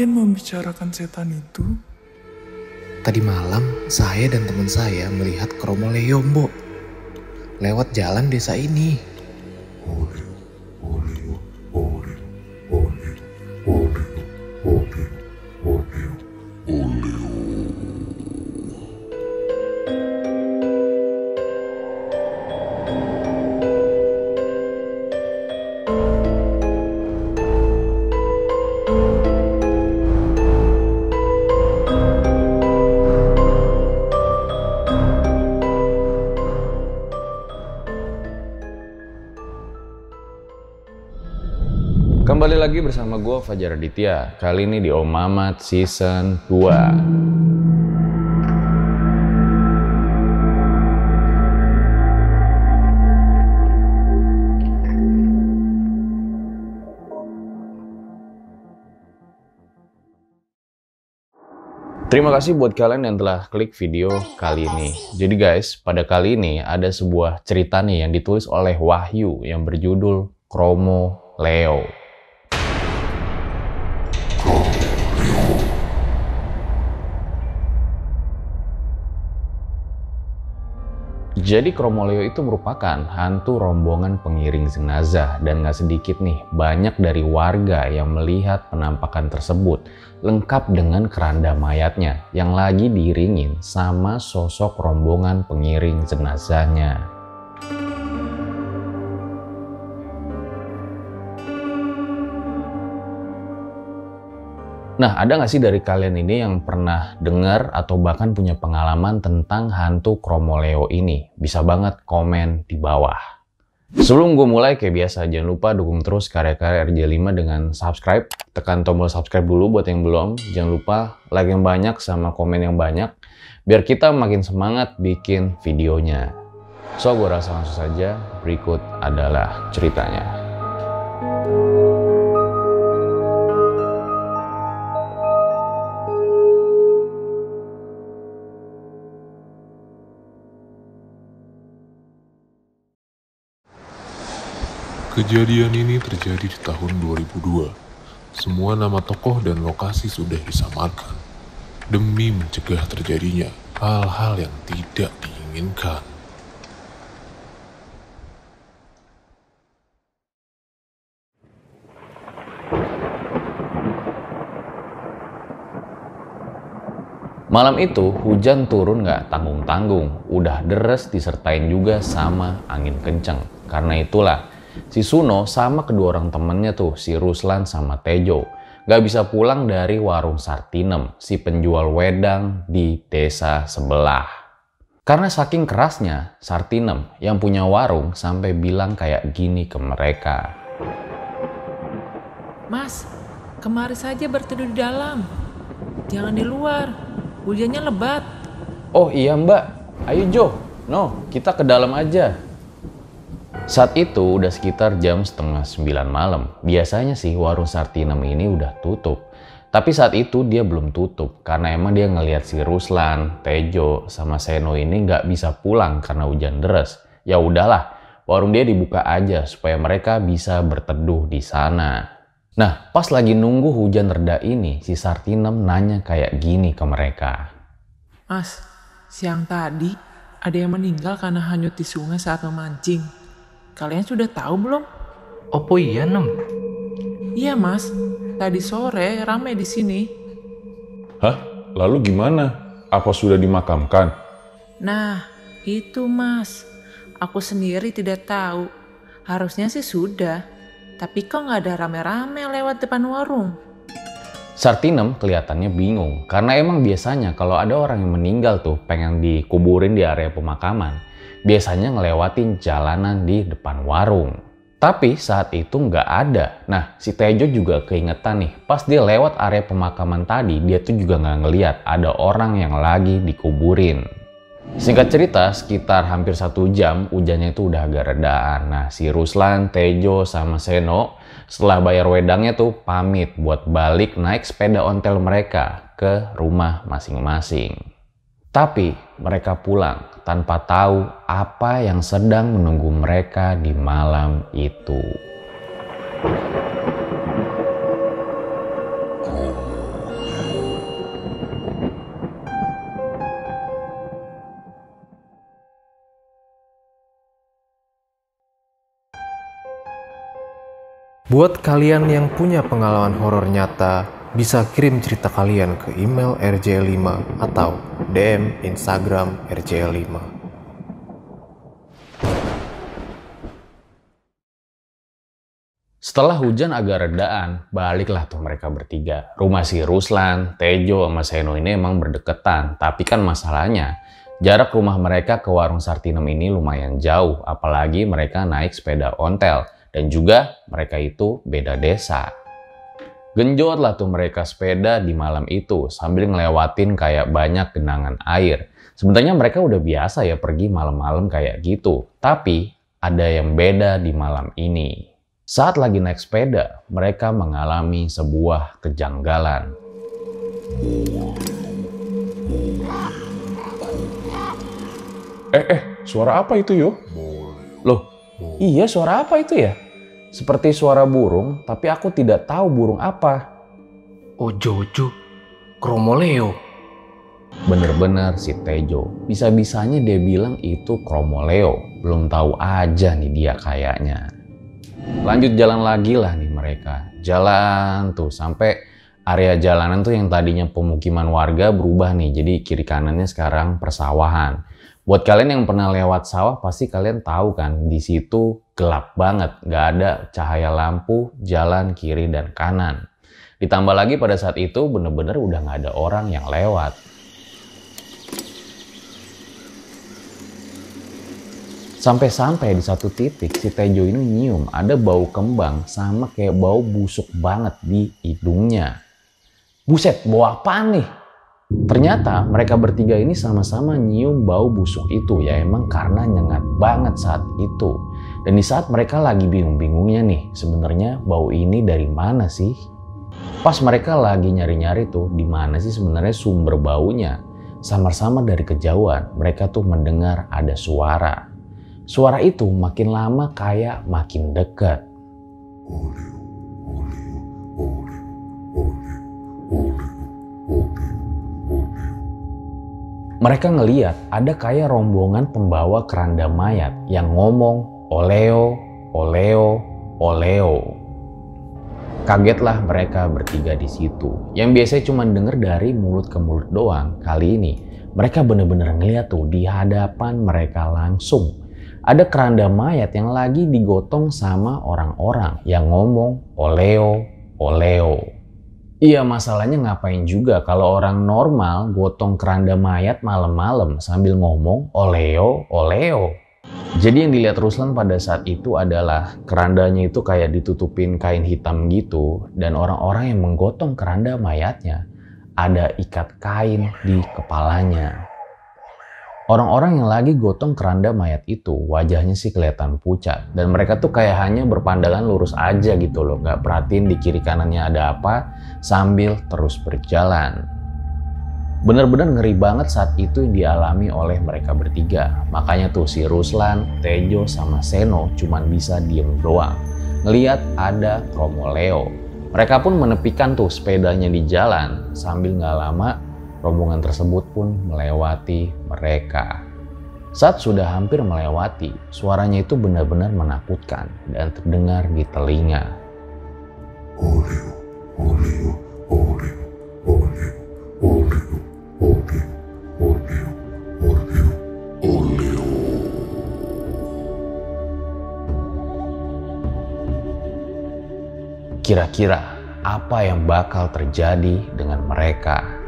kalian membicarakan setan itu? Tadi malam, saya dan teman saya melihat Kromo Leombo lewat jalan desa ini. Kembali lagi bersama gue Fajar Aditya. Kali ini di Om Mamat Season 2. Terima kasih buat kalian yang telah klik video kali ini. Jadi guys, pada kali ini ada sebuah cerita nih yang ditulis oleh Wahyu yang berjudul Kromo Leo. Jadi Kromoleo itu merupakan hantu rombongan pengiring jenazah dan gak sedikit nih banyak dari warga yang melihat penampakan tersebut lengkap dengan keranda mayatnya yang lagi diiringin sama sosok rombongan pengiring jenazahnya. Nah, ada nggak sih dari kalian ini yang pernah dengar atau bahkan punya pengalaman tentang hantu Kromoleo ini? Bisa banget komen di bawah. Sebelum gue mulai kayak biasa, jangan lupa dukung terus karya-karya RJ5 dengan subscribe. Tekan tombol subscribe dulu buat yang belum. Jangan lupa like yang banyak sama komen yang banyak. Biar kita makin semangat bikin videonya. So, gue rasa langsung saja berikut adalah ceritanya. Kejadian ini terjadi di tahun 2002. Semua nama tokoh dan lokasi sudah disamarkan demi mencegah terjadinya hal-hal yang tidak diinginkan. Malam itu hujan turun nggak tanggung-tanggung, udah deres disertain juga sama angin kenceng. Karena itulah si Suno sama kedua orang temennya tuh si Ruslan sama Tejo nggak bisa pulang dari warung Sartinem, si penjual wedang di desa sebelah. Karena saking kerasnya, Sartinem yang punya warung sampai bilang kayak gini ke mereka. Mas, kemari saja berteduh di dalam. Jangan di luar. Hujannya lebat. Oh iya mbak, ayo Jo, no kita ke dalam aja. Saat itu udah sekitar jam setengah sembilan malam. Biasanya sih warung Sartinem ini udah tutup. Tapi saat itu dia belum tutup karena emang dia ngelihat si Ruslan, Tejo, sama Seno ini nggak bisa pulang karena hujan deras. Ya udahlah, warung dia dibuka aja supaya mereka bisa berteduh di sana. Nah, pas lagi nunggu hujan reda ini, si Sartinem nanya kayak gini ke mereka. Mas, siang tadi ada yang meninggal karena hanyut di sungai saat memancing. Kalian sudah tahu belum? Opo iya, Nem? Iya, Mas. Tadi sore ramai di sini. Hah? Lalu gimana? Apa sudah dimakamkan? Nah, itu Mas. Aku sendiri tidak tahu. Harusnya sih sudah. Tapi kok nggak ada rame-rame lewat depan warung? Sartinem kelihatannya bingung karena emang biasanya kalau ada orang yang meninggal tuh pengen dikuburin di area pemakaman, biasanya ngelewatin jalanan di depan warung. Tapi saat itu nggak ada. Nah, si Tejo juga keingetan nih, pas dia lewat area pemakaman tadi, dia tuh juga nggak ngeliat ada orang yang lagi dikuburin. Singkat cerita, sekitar hampir satu jam hujannya itu udah agak redaan. Nah, si Ruslan, Tejo, sama Seno setelah bayar wedangnya tuh pamit buat balik naik sepeda ontel mereka ke rumah masing-masing. Tapi mereka pulang tanpa tahu apa yang sedang menunggu mereka di malam itu. Buat kalian yang punya pengalaman horor nyata bisa kirim cerita kalian ke email rj5 atau DM Instagram rj5. Setelah hujan agak redaan, baliklah tuh mereka bertiga. Rumah si Ruslan, Tejo, sama Seno ini emang berdekatan. Tapi kan masalahnya, jarak rumah mereka ke warung Sartinem ini lumayan jauh. Apalagi mereka naik sepeda ontel. Dan juga mereka itu beda desa. Genjot lah tuh mereka sepeda di malam itu sambil ngelewatin kayak banyak genangan air. Sebenarnya mereka udah biasa ya pergi malam-malam kayak gitu. Tapi ada yang beda di malam ini. Saat lagi naik sepeda, mereka mengalami sebuah kejanggalan. Eh, eh, suara apa itu yo? Loh, iya suara apa itu ya? Seperti suara burung, tapi aku tidak tahu burung apa. Oh Jojo, Kromoleo. Bener-bener si Tejo, bisa-bisanya dia bilang itu Kromoleo. Belum tahu aja nih dia kayaknya. Lanjut jalan lagi lah nih mereka. Jalan tuh sampai area jalanan tuh yang tadinya pemukiman warga berubah nih. Jadi kiri kanannya sekarang persawahan. Buat kalian yang pernah lewat sawah pasti kalian tahu kan di situ gelap banget, nggak ada cahaya lampu jalan kiri dan kanan. Ditambah lagi pada saat itu bener-bener udah nggak ada orang yang lewat. Sampai-sampai di satu titik si Tejo ini nyium ada bau kembang sama kayak bau busuk banget di hidungnya. Buset, bau apa nih? Ternyata mereka bertiga ini sama-sama nyium bau busuk itu ya emang karena nyengat banget saat itu. Dan di saat mereka lagi bingung-bingungnya nih, sebenarnya bau ini dari mana sih? Pas mereka lagi nyari-nyari tuh, di mana sih sebenarnya sumber baunya? Samar-samar dari kejauhan, mereka tuh mendengar ada suara. Suara itu makin lama kayak makin dekat. Mereka ngeliat ada kayak rombongan pembawa keranda mayat yang ngomong oleo, oleo, oleo. Kagetlah mereka bertiga di situ. Yang biasanya cuma denger dari mulut ke mulut doang. Kali ini mereka bener-bener ngeliat tuh di hadapan mereka langsung ada keranda mayat yang lagi digotong sama orang-orang yang ngomong oleo, oleo. Iya masalahnya ngapain juga kalau orang normal gotong keranda mayat malam-malam sambil ngomong oleo, oleo. Jadi yang dilihat Ruslan pada saat itu adalah kerandanya itu kayak ditutupin kain hitam gitu dan orang-orang yang menggotong keranda mayatnya ada ikat kain di kepalanya. Orang-orang yang lagi gotong keranda mayat itu wajahnya sih kelihatan pucat dan mereka tuh kayak hanya berpandangan lurus aja gitu loh nggak perhatiin di kiri kanannya ada apa sambil terus berjalan. Bener-bener ngeri banget saat itu yang dialami oleh mereka bertiga. Makanya tuh si Ruslan, Tejo, sama Seno cuman bisa diem doang. Ngeliat ada Romoleo. Mereka pun menepikan tuh sepedanya di jalan sambil nggak lama rombongan tersebut pun melewati mereka. Saat sudah hampir melewati, suaranya itu benar-benar menakutkan dan terdengar di telinga. Oleo, oleo, oleo, oleo, oleo, oleo, oleo, oleo, oleo. Kira-kira apa yang bakal terjadi dengan mereka?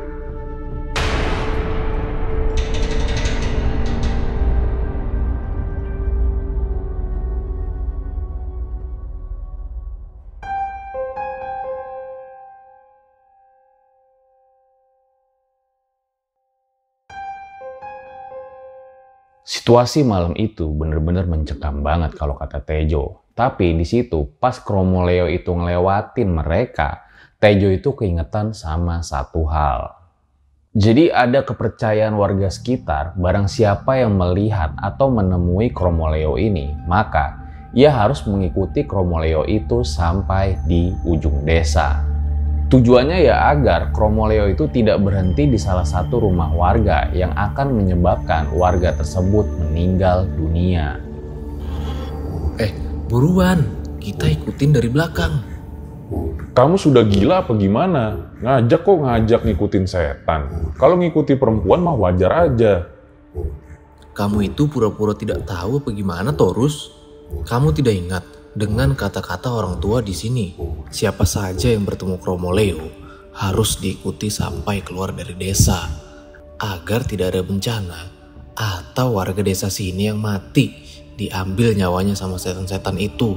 Situasi malam itu bener-bener mencekam banget kalau kata Tejo. Tapi di situ pas Kromoleo itu ngelewatin mereka, Tejo itu keingetan sama satu hal. Jadi ada kepercayaan warga sekitar barang siapa yang melihat atau menemui Kromoleo ini, maka ia harus mengikuti Kromoleo itu sampai di ujung desa. Tujuannya ya agar Kromoleo itu tidak berhenti di salah satu rumah warga yang akan menyebabkan warga tersebut meninggal dunia. Eh, buruan. kita ikutin dari belakang. Kamu sudah gila apa gimana? Ngajak kok ngajak ngikutin setan. Kalau ngikuti perempuan mah wajar aja. Kamu itu pura-pura tidak tahu apa gimana, Torus? Kamu tidak ingat dengan kata-kata orang tua di sini. Siapa saja yang bertemu Kromo Leo harus diikuti sampai keluar dari desa agar tidak ada bencana atau warga desa sini yang mati diambil nyawanya sama setan-setan itu.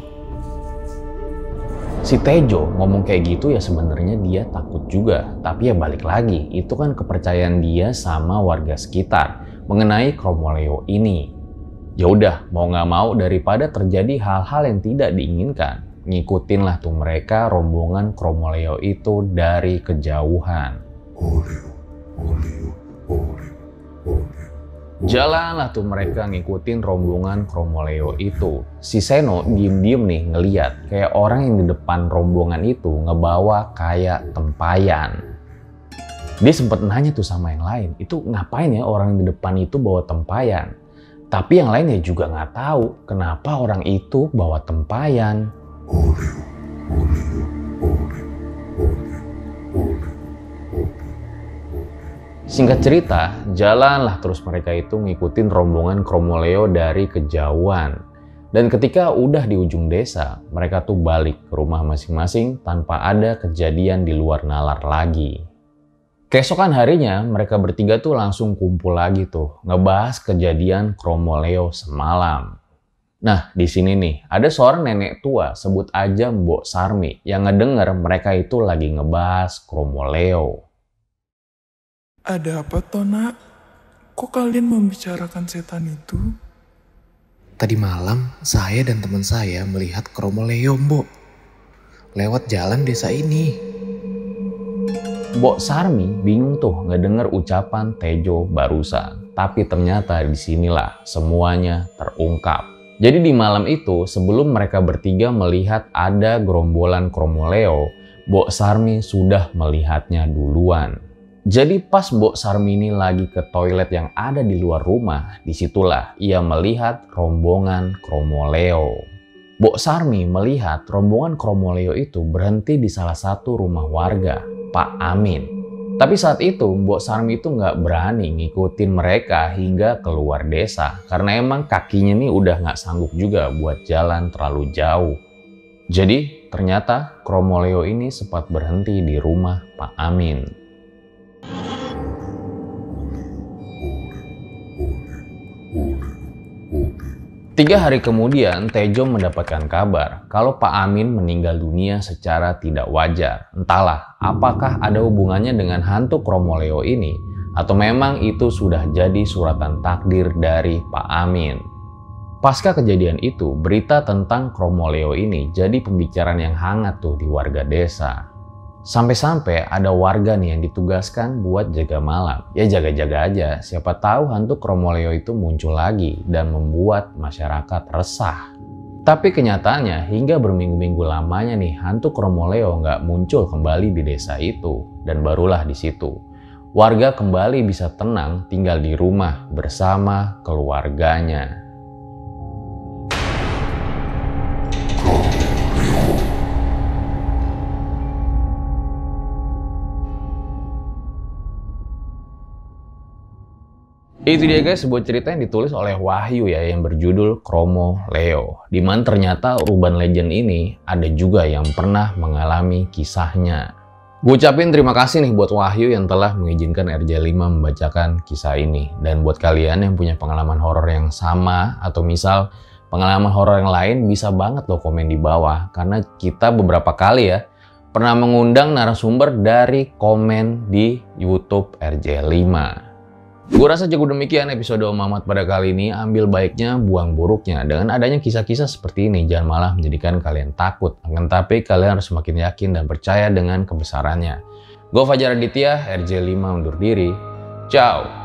Si Tejo ngomong kayak gitu ya sebenarnya dia takut juga. Tapi ya balik lagi, itu kan kepercayaan dia sama warga sekitar mengenai Kromoleo ini. Ya udah, mau nggak mau daripada terjadi hal-hal yang tidak diinginkan, ngikutin lah tuh mereka rombongan Kromoleo itu dari kejauhan. Jalanlah tuh mereka ngikutin rombongan Kromoleo itu. Si Seno diem-diem nih ngeliat kayak orang yang di depan rombongan itu ngebawa kayak tempayan. Dia sempat nanya tuh sama yang lain, itu ngapain ya orang yang di depan itu bawa tempayan? Tapi yang lainnya juga nggak tahu kenapa orang itu bawa tempayan. Singkat cerita, jalanlah terus mereka itu ngikutin rombongan Kromoleo dari kejauhan. Dan ketika udah di ujung desa, mereka tuh balik ke rumah masing-masing tanpa ada kejadian di luar nalar lagi. Keesokan harinya, mereka bertiga tuh langsung kumpul lagi tuh, ngebahas kejadian Kromoleo semalam. Nah, di sini nih, ada seorang nenek tua, sebut aja Mbok Sarmi, yang ngedenger mereka itu lagi ngebahas Kromoleo. Ada apa, Tona? Kok kalian membicarakan setan itu? Tadi malam, saya dan teman saya melihat Kromo Leo, Mbok. Lewat jalan desa ini. Mbok Sarmi bingung tuh ngedenger ucapan Tejo barusan. Tapi ternyata di sinilah semuanya terungkap. Jadi di malam itu, sebelum mereka bertiga melihat ada gerombolan Kromoleo, Mbok Sarmi sudah melihatnya duluan. Jadi pas Mbok Sarmini lagi ke toilet yang ada di luar rumah, di situlah ia melihat rombongan Kromoleo. Mbok Sarmi melihat rombongan Kromoleo itu berhenti di salah satu rumah warga, Pak Amin. Tapi saat itu Mbok Sarmi itu nggak berani ngikutin mereka hingga keluar desa karena emang kakinya nih udah nggak sanggup juga buat jalan terlalu jauh. Jadi ternyata Kromoleo ini sempat berhenti di rumah Pak Amin. Tiga hari kemudian, Tejo mendapatkan kabar kalau Pak Amin meninggal dunia secara tidak wajar. Entahlah, apakah ada hubungannya dengan hantu Kromoleo ini, atau memang itu sudah jadi suratan takdir dari Pak Amin. Pasca kejadian itu, berita tentang Kromoleo ini jadi pembicaraan yang hangat tuh di warga desa. Sampai-sampai ada warga nih yang ditugaskan buat jaga malam. Ya jaga-jaga aja, siapa tahu hantu Kromoleo itu muncul lagi dan membuat masyarakat resah. Tapi kenyataannya hingga berminggu-minggu lamanya nih hantu Kromoleo nggak muncul kembali di desa itu. Dan barulah di situ. Warga kembali bisa tenang tinggal di rumah bersama keluarganya. Itu dia guys, sebuah cerita yang ditulis oleh Wahyu ya yang berjudul Kromo Leo. Di mana ternyata urban legend ini ada juga yang pernah mengalami kisahnya. Gue ucapin terima kasih nih buat Wahyu yang telah mengizinkan RJ5 membacakan kisah ini. Dan buat kalian yang punya pengalaman horor yang sama atau misal pengalaman horor yang lain bisa banget loh komen di bawah. Karena kita beberapa kali ya pernah mengundang narasumber dari komen di YouTube RJ5. Gue rasa cukup demikian episode Om Mamat pada kali ini. Ambil baiknya, buang buruknya. Dengan adanya kisah-kisah seperti ini, jangan malah menjadikan kalian takut. Akan tapi kalian harus semakin yakin dan percaya dengan kebesarannya. Gue Fajar Aditya, RJ5 undur diri. Ciao.